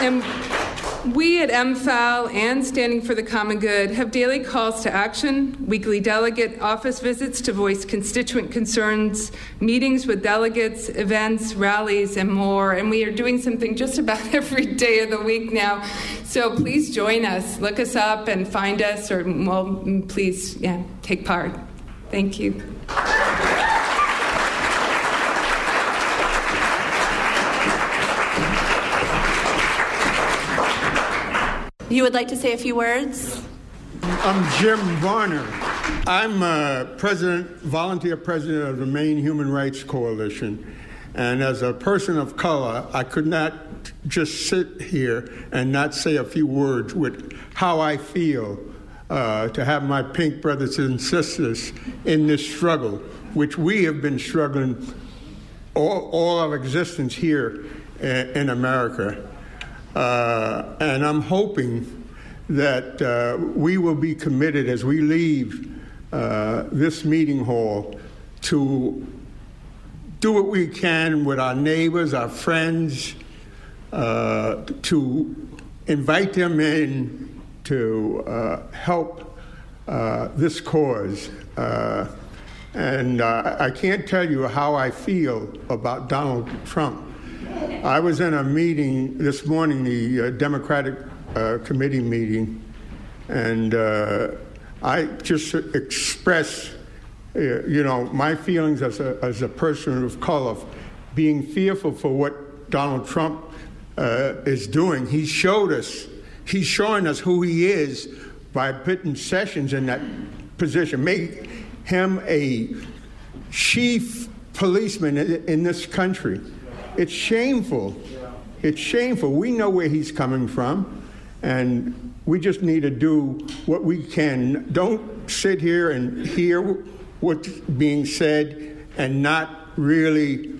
S7: And We at MFAL and Standing for the Common Good have daily calls to action, weekly delegate office visits to voice constituent concerns, meetings with delegates, events, rallies, and more. And we are doing something just about every day of the week now. So please join us. Look us up and find us, or well, please, yeah, take part. Thank you.
S3: You would like to say a few words?
S5: I'm Jim Varner. I'm a president, volunteer president of the Maine Human Rights Coalition. And as a person of color, I could not just sit here and not say a few words with how I feel uh, to have my pink brothers and sisters in this struggle, which we have been struggling all, all our existence here in, in America. Uh, and I'm hoping that uh, we will be committed as we leave uh, this meeting hall to do what we can with our neighbors, our friends, uh, to invite them in to uh, help uh, this cause. and I can't tell you how I feel about Donald Trump. I was in a meeting this morning, the uh, Democratic uh, Committee meeting, and uh, I just expressed, uh, you know, my feelings as a, as a person of color, being fearful for what Donald Trump uh, is doing. He showed us, he's showing us who he is by putting Sessions in that position, make him a chief policeman in, in this country. It's shameful. It's shameful. We know where he's coming from, and we just need to do what we can. Don't sit here and hear what's being said and not really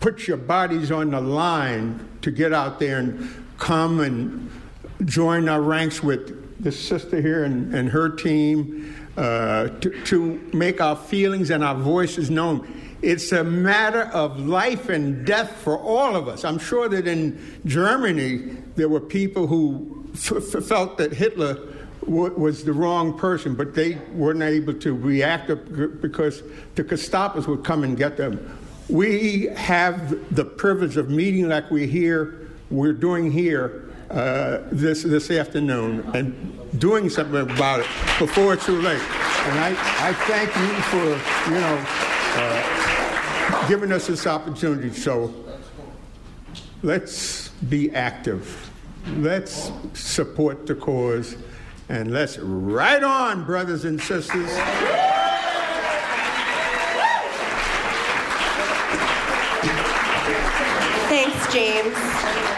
S5: put your bodies on the line to get out there and come and join our ranks with this sister here and, and her team uh, to, to make our feelings and our voices known. It's a matter of life and death for all of us. I'm sure that in Germany, there were people who f- f- felt that Hitler w- was the wrong person, but they weren't able to react because the Gestapos would come and get them. We have the privilege of meeting like we're here, we're doing here uh, this, this afternoon and doing something about it before it's too late. And I, I thank you for, you know, uh, giving us this opportunity. So let's be active. Let's support the cause. And let's ride on, brothers and sisters.
S3: Thanks, James.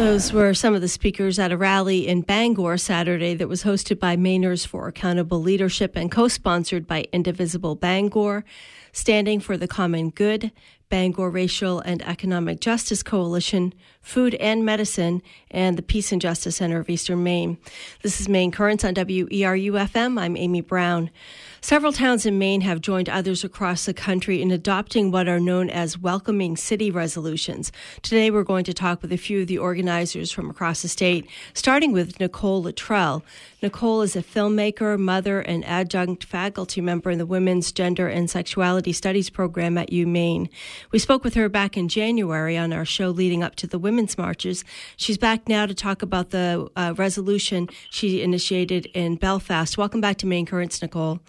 S2: Those were some of the speakers at a rally in Bangor Saturday that was hosted by Mainers for Accountable Leadership and co sponsored by Indivisible Bangor, Standing for the Common Good, Bangor Racial and Economic Justice Coalition, Food and Medicine, and the Peace and Justice Center of Eastern Maine. This is Maine Currents on WERU FM. I'm Amy Brown. Several towns in Maine have joined others across the country in adopting what are known as welcoming city resolutions. Today, we're going to talk with a few of the organizers from across the state, starting with Nicole Luttrell. Nicole is a filmmaker, mother, and adjunct faculty member in the Women's Gender and Sexuality Studies program at UMaine. We spoke with her back in January on our show leading up to the women's marches. She's back now to talk about the uh, resolution she initiated in Belfast. Welcome back to Maine Currents, Nicole.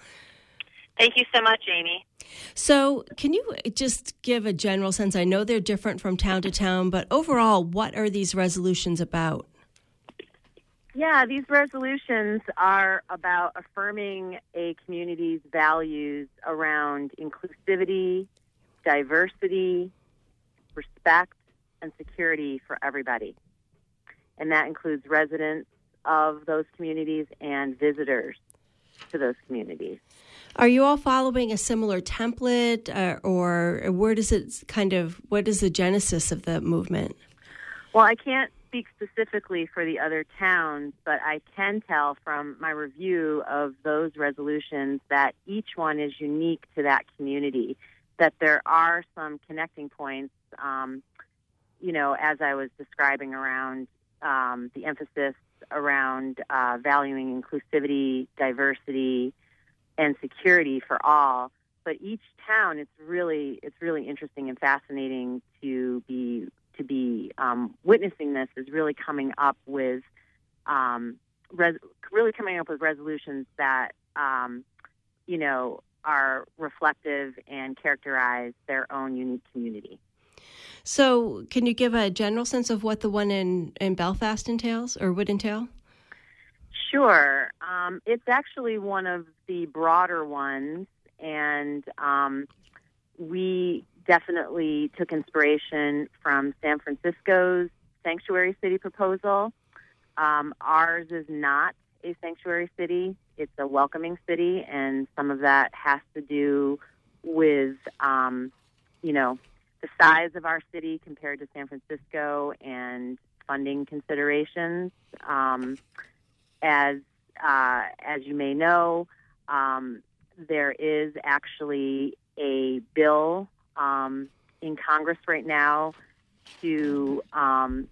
S8: Thank you so much, Amy.
S2: So, can you just give a general sense? I know they're different from town to town, but overall, what are these resolutions about?
S8: Yeah, these resolutions are about affirming a community's values around inclusivity, diversity, respect, and security for everybody. And that includes residents of those communities and visitors to those communities.
S2: Are you all following a similar template, uh, or where does it kind of what is the genesis of the movement?
S8: Well, I can't speak specifically for the other towns, but I can tell from my review of those resolutions that each one is unique to that community. That there are some connecting points um, you know, as I was describing around um, the emphasis around uh, valuing inclusivity, diversity, and security for all. But each town, it's really it's really interesting and fascinating to be to be um, witnessing this. Is really coming up with um, res- really coming up with resolutions that um, you know are reflective and characterize their own unique community.
S2: So, can you give a general sense of what the one in, in Belfast entails or would entail?
S8: Sure. Um, it's actually one of the broader ones, and um, we definitely took inspiration from San Francisco's sanctuary city proposal. Um, ours is not a sanctuary city, it's a welcoming city, and some of that has to do with, um, you know, the size of our city compared to San Francisco and funding considerations. Um, as uh, as you may know, um, there is actually a bill um, in Congress right now to um,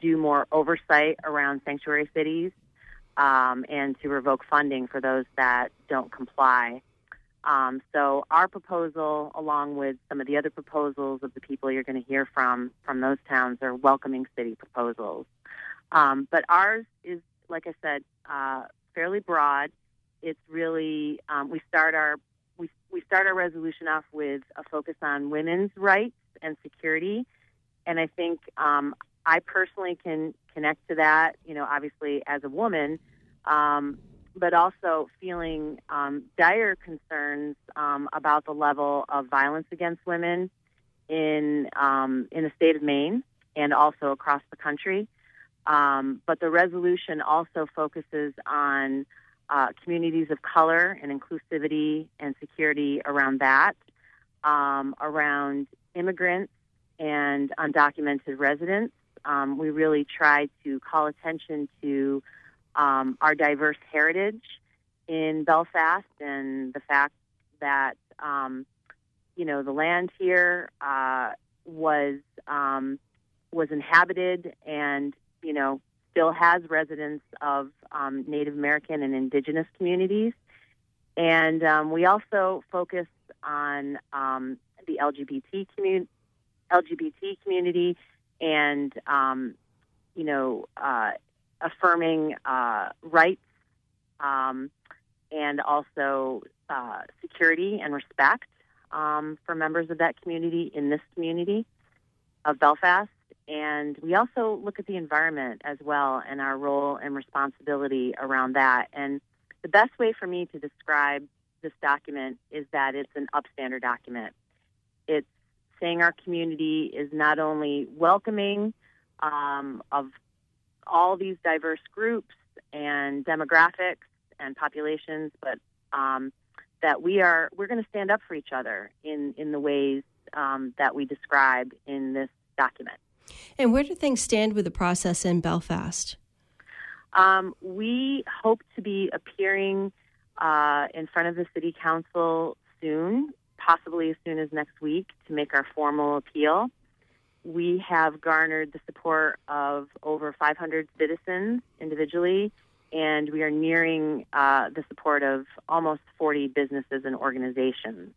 S8: do more oversight around sanctuary cities um, and to revoke funding for those that don't comply. Um, so our proposal, along with some of the other proposals of the people you're going to hear from from those towns, are welcoming city proposals. Um, but ours is, like I said, uh, fairly broad. It's really um, we start our we we start our resolution off with a focus on women's rights and security, and I think um, I personally can connect to that. You know, obviously as a woman, um, but also feeling um, dire concerns um, about the level of violence against women in um, in the state of Maine and also across the country. Um, but the resolution also focuses on uh, communities of color and inclusivity and security around that, um, around immigrants and undocumented residents. Um, we really try to call attention to um, our diverse heritage in Belfast and the fact that um, you know the land here uh, was um, was inhabited and you know still has residents of um, Native American and Indigenous communities, and um, we also focus on um, the LGBT community, LGBT community, and you know uh, affirming uh, rights um, and also uh, security and respect um, for members of that community in this community of Belfast. And we also look at the environment as well and our role and responsibility around that. And the best way for me to describe this document is that it's an upstander document. It's saying our community is not only welcoming um, of all these diverse groups and demographics and populations, but um, that we are we're going to stand up for each other in in the ways um, that we describe in this document.
S2: And where do things stand with the process in Belfast?
S8: Um, we hope to be appearing uh, in front of the city council soon, possibly as soon as next week, to make our formal appeal we have garnered the support of over 500 citizens individually, and we are nearing uh, the support of almost 40 businesses and organizations.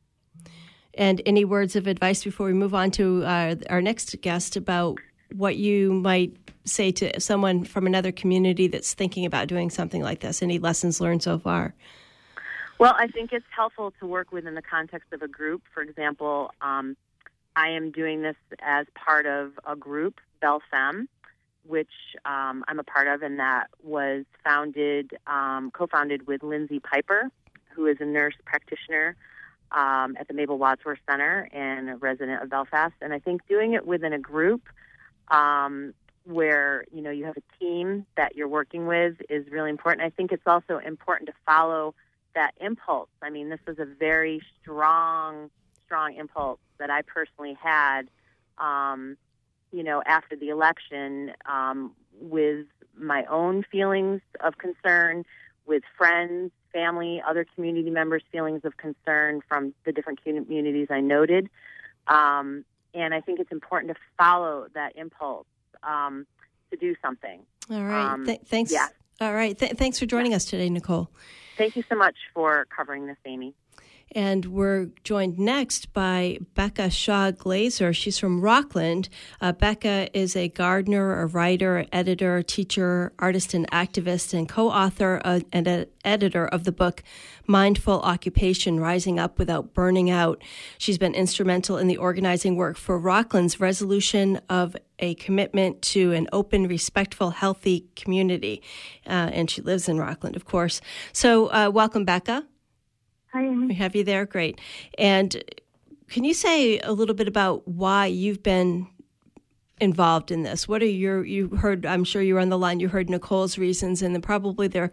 S2: And any words of advice before we move on to uh, our next guest about what you might say to someone from another community that's thinking about doing something like this? Any lessons learned so far?
S8: Well, I think it's helpful to work within the context of a group. For example, um, I am doing this as part of a group, Belfem, which um, I'm a part of, and that was founded, um, co-founded with Lindsay Piper, who is a nurse practitioner um, at the Mabel Wadsworth Center and a resident of Belfast. And I think doing it within a group um, where you know you have a team that you're working with is really important. I think it's also important to follow that impulse. I mean, this was a very strong, strong impulse that I personally had, um, you know, after the election um, with my own feelings of concern, with friends, family, other community members' feelings of concern from the different communities I noted. Um, and I think it's important to follow that impulse um, to do something.
S2: All right. Um, Th- thanks. Yeah. All right. Th- thanks for joining yeah. us today, Nicole.
S8: Thank you so much for covering this, Amy.
S2: And we're joined next by Becca Shaw Glazer. She's from Rockland. Uh, Becca is a gardener, a writer, editor, teacher, artist, and activist, and co author uh, and an editor of the book Mindful Occupation Rising Up Without Burning Out. She's been instrumental in the organizing work for Rockland's resolution of a commitment to an open, respectful, healthy community. Uh, and she lives in Rockland, of course. So, uh, welcome, Becca.
S9: Hi, Amy.
S2: We have you there. Great. And can you say a little bit about why you've been involved in this? What are your you heard? I'm sure you were on the line. You heard Nicole's reasons, and probably there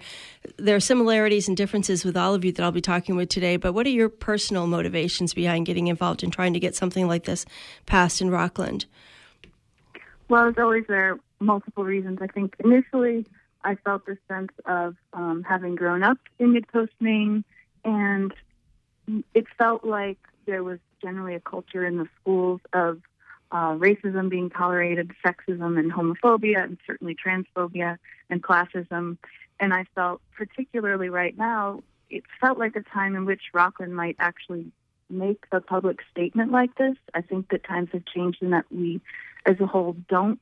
S2: there are similarities and differences with all of you that I'll be talking with today. But what are your personal motivations behind getting involved in trying to get something like this passed in Rockland?
S9: Well, as always, there are multiple reasons. I think initially I felt this sense of um, having grown up in Mid Coast, Maine and it felt like there was generally a culture in the schools of uh, racism being tolerated, sexism and homophobia, and certainly transphobia and classism. And I felt, particularly right now, it felt like a time in which Rockland might actually make a public statement like this. I think that times have changed in that we, as a whole, don't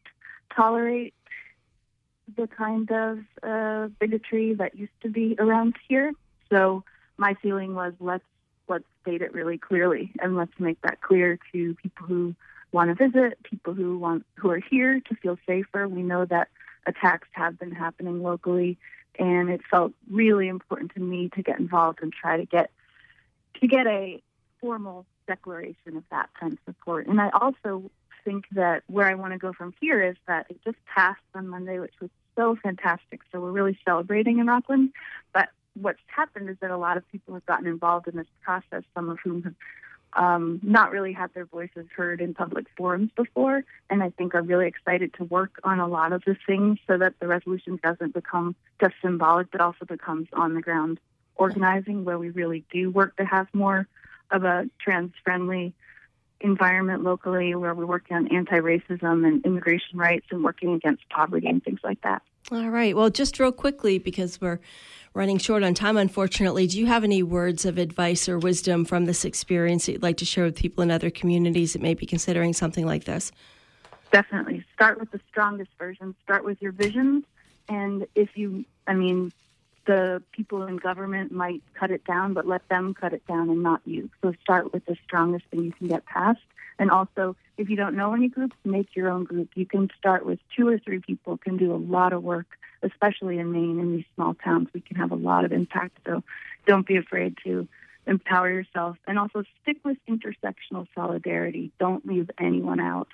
S9: tolerate the kind of uh, bigotry that used to be around here. So my feeling was let's let's state it really clearly and let's make that clear to people who want to visit, people who want who are here to feel safer. We know that attacks have been happening locally, and it felt really important to me to get involved and try to get to get a formal declaration of that kind of support. And I also think that where I want to go from here is that it just passed on Monday, which was so fantastic. So we're really celebrating in Rockland. But what's happened is that a lot of people have gotten involved in this process, some of whom have um, not really had their voices heard in public forums before, and I think are really excited to work on a lot of the things so that the resolution doesn't become just symbolic, but also becomes on the ground organizing, where we really do work to have more of a trans friendly environment locally, where we're working on anti racism and immigration rights and working against poverty and things like that.
S2: All right. Well, just real quickly, because we're running short on time, unfortunately. Do you have any words of advice or wisdom from this experience that you'd like to share with people in other communities that may be considering something like this?
S9: Definitely. Start with the strongest version. Start with your visions. And if you, I mean, the people in government might cut it down, but let them cut it down and not you. So start with the strongest thing you can get past. And also, if you don't know any groups, make your own group. You can start with two or three people, can do a lot of work especially in Maine, in these small towns, we can have a lot of impact. So don't be afraid to empower yourself and also stick with intersectional solidarity. Don't leave anyone out.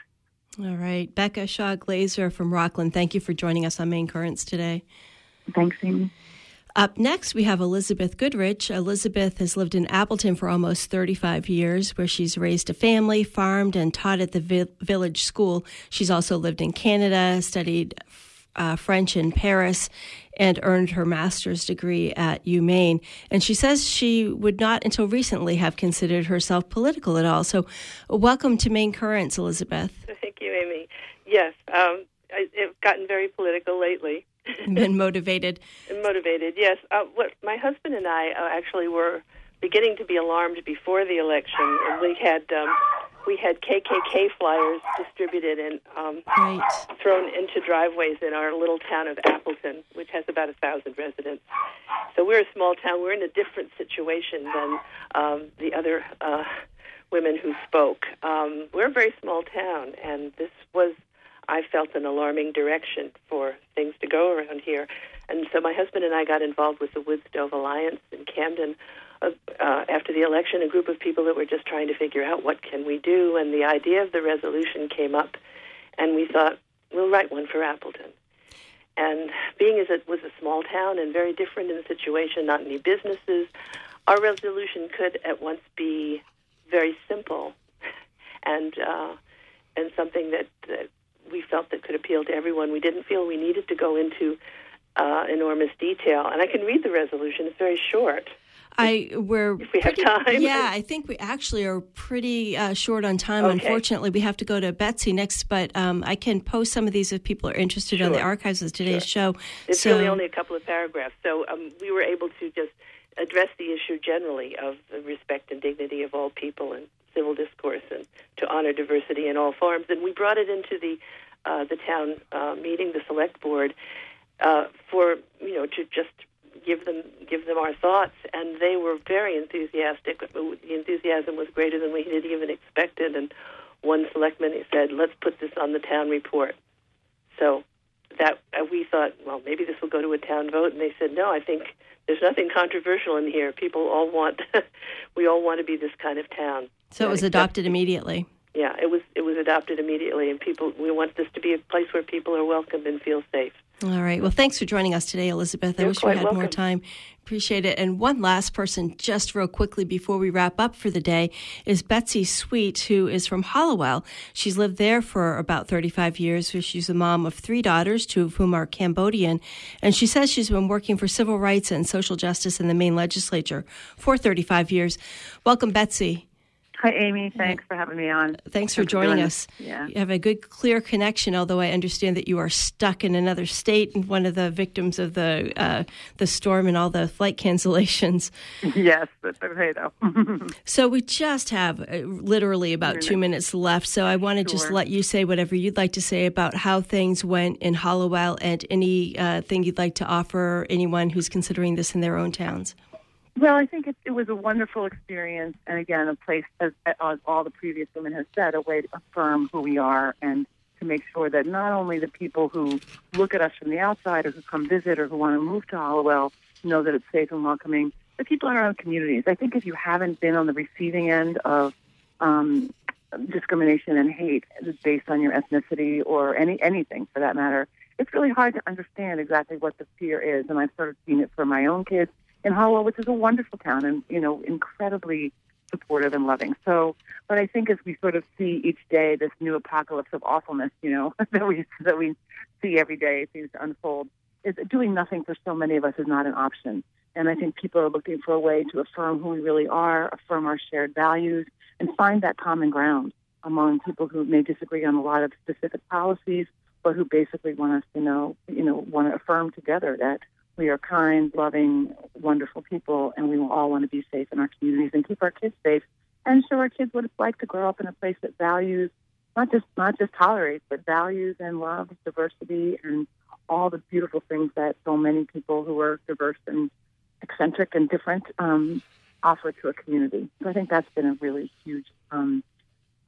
S2: All right. Becca Shaw Glazer from Rockland, thank you for joining us on Maine Currents today.
S9: Thanks, Amy.
S2: Up next, we have Elizabeth Goodrich. Elizabeth has lived in Appleton for almost 35 years, where she's raised a family, farmed, and taught at the vi- village school. She's also lived in Canada, studied uh, French in Paris and earned her master's degree at UMaine. And she says she would not until recently have considered herself political at all. So, welcome to Maine Currents, Elizabeth.
S10: Thank you, Amy. Yes, um, I, have gotten very political lately.
S2: Been motivated.
S10: motivated, yes. Uh, what my husband and I uh, actually were beginning to be alarmed before the election, and we had um, we had KKK flyers distributed and um,
S2: right.
S10: thrown into driveways in our little town of Appleton, which has about a thousand residents. So we're a small town. We're in a different situation than um, the other uh, women who spoke. Um, we're a very small town, and this was, I felt, an alarming direction for things to go around here. And so my husband and I got involved with the Wood Stove Alliance in Camden uh, after the election, a group of people that were just trying to figure out what can we do, and the idea of the resolution came up, and we thought we'll write one for Appleton. And being as it was a small town and very different in the situation, not any businesses, our resolution could at once be very simple and uh, and something that, that we felt that could appeal to everyone. We didn't feel we needed to go into uh, enormous detail. And I can read the resolution; it's very short.
S2: I we're
S10: if we
S2: pretty,
S10: have time.
S2: Yeah, I think we actually are pretty uh, short on time.
S10: Okay.
S2: Unfortunately, we have to go to Betsy next, but um, I can post some of these if people are interested on the archives of today's show.
S10: It's
S2: so,
S10: really only a couple of paragraphs. So um, we were able to just address the issue generally of the respect and dignity of all people and civil discourse and to honor diversity in all forms. And we brought it into the uh, the town uh, meeting, the select board, uh, for you know to just give them give them our thoughts, and they were very enthusiastic. The enthusiasm was greater than we had even expected, and one selectman said, "Let's put this on the town report." So that uh, we thought, well, maybe this will go to a town vote, and they said, "No, I think there's nothing controversial in here. People all want, we all want to be this kind of town."
S2: So it was adopted immediately.
S10: Yeah, it was it was adopted immediately, and people we want this to be a place where people are welcome and feel safe.
S2: All right. Well, thanks for joining us today, Elizabeth. I
S10: You're
S2: wish we had more time. Appreciate it. And one last person, just real quickly before we wrap up for the day, is Betsy Sweet, who is from Hallowell. She's lived there for about 35 years. She's a mom of three daughters, two of whom are Cambodian. And she says she's been working for civil rights and social justice in the Maine legislature for 35 years. Welcome, Betsy.
S11: Hi, Amy. Thanks for having me on.
S2: Thanks for joining us.
S11: Yeah.
S2: You have a good, clear connection, although I understand that you are stuck in another state and one of the victims of the uh, the storm and all the flight cancellations.
S11: yes, that's okay though.
S2: So we just have uh, literally about two minutes left. So I want to just let you say whatever you'd like to say about how things went in Hallowell and any uh, thing you'd like to offer anyone who's considering this in their own towns.
S11: Well, I think it, it was a wonderful experience, and again, a place, as, as all the previous women have said, a way to affirm who we are and to make sure that not only the people who look at us from the outside or who come visit or who want to move to Hallowell know that it's safe and welcoming, but people in our own communities. I think if you haven't been on the receiving end of um, discrimination and hate based on your ethnicity or any anything for that matter, it's really hard to understand exactly what the fear is. And I've sort of seen it for my own kids in Hallowell, which is a wonderful town and you know incredibly supportive and loving. So, but I think as we sort of see each day this new apocalypse of awfulness, you know, that we that we see every day seems to unfold, is doing nothing for so many of us is not an option. And I think people are looking for a way to affirm who we really are, affirm our shared values, and find that common ground among people who may disagree on a lot of specific policies, but who basically want us to know, you know, want to affirm together that we are kind, loving, wonderful people, and we all want to be safe in our communities and keep our kids safe and show our kids what it's like to grow up in a place that values not just not just tolerates, but values and loves diversity and all the beautiful things that so many people who are diverse and eccentric and different um, offer to a community. So I think that's been a really huge um,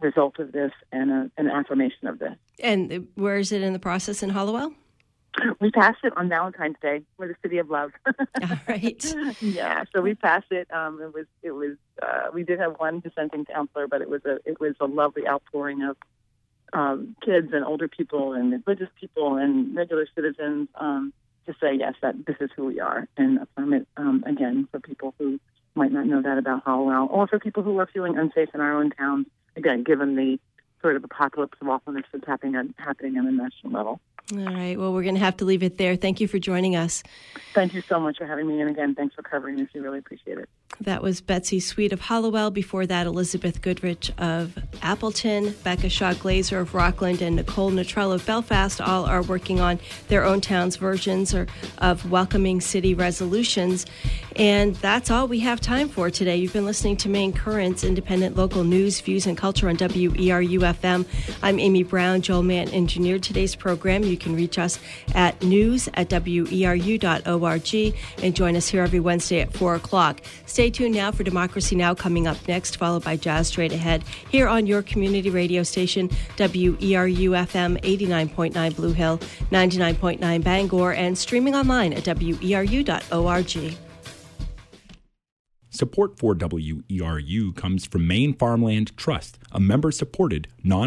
S11: result of this and a, an affirmation of this.
S2: And where is it in the process in Hallowell?
S11: We passed it on Valentine's Day. We're the city of love.
S2: All right.
S11: yeah, so we passed it. Um, it was it was uh, we did have one dissenting counselor, but it was a it was a lovely outpouring of um, kids and older people and religious people and regular citizens um, to say yes that this is who we are and affirm it um, again for people who might not know that about Hallowell or for people who are feeling unsafe in our own towns. Again, given the sort of apocalypse of awfulness that's happening on, happening on a national level.
S2: All right. Well, we're going to have to leave it there. Thank you for joining us.
S11: Thank you so much for having me, and again, thanks for covering this. We really appreciate it.
S2: That was Betsy Sweet of Hallowell. Before that, Elizabeth Goodrich of Appleton, Becca Shaw Glazer of Rockland, and Nicole Luttrell of Belfast all are working on their own town's versions or, of welcoming city resolutions. And that's all we have time for today. You've been listening to Maine Currents, independent local news, views, and culture on WERU FM. I'm Amy Brown. Joel Mann engineered today's program. You can reach us at news at weru.org and join us here every Wednesday at 4 o'clock. Stay tuned now for Democracy Now! coming up next, followed by Jazz Straight Ahead here on your community radio station, WERU FM 89.9 Blue Hill, 99.9 Bangor, and streaming online at weru.org.
S12: Support for WERU comes from Maine Farmland Trust, a member supported, non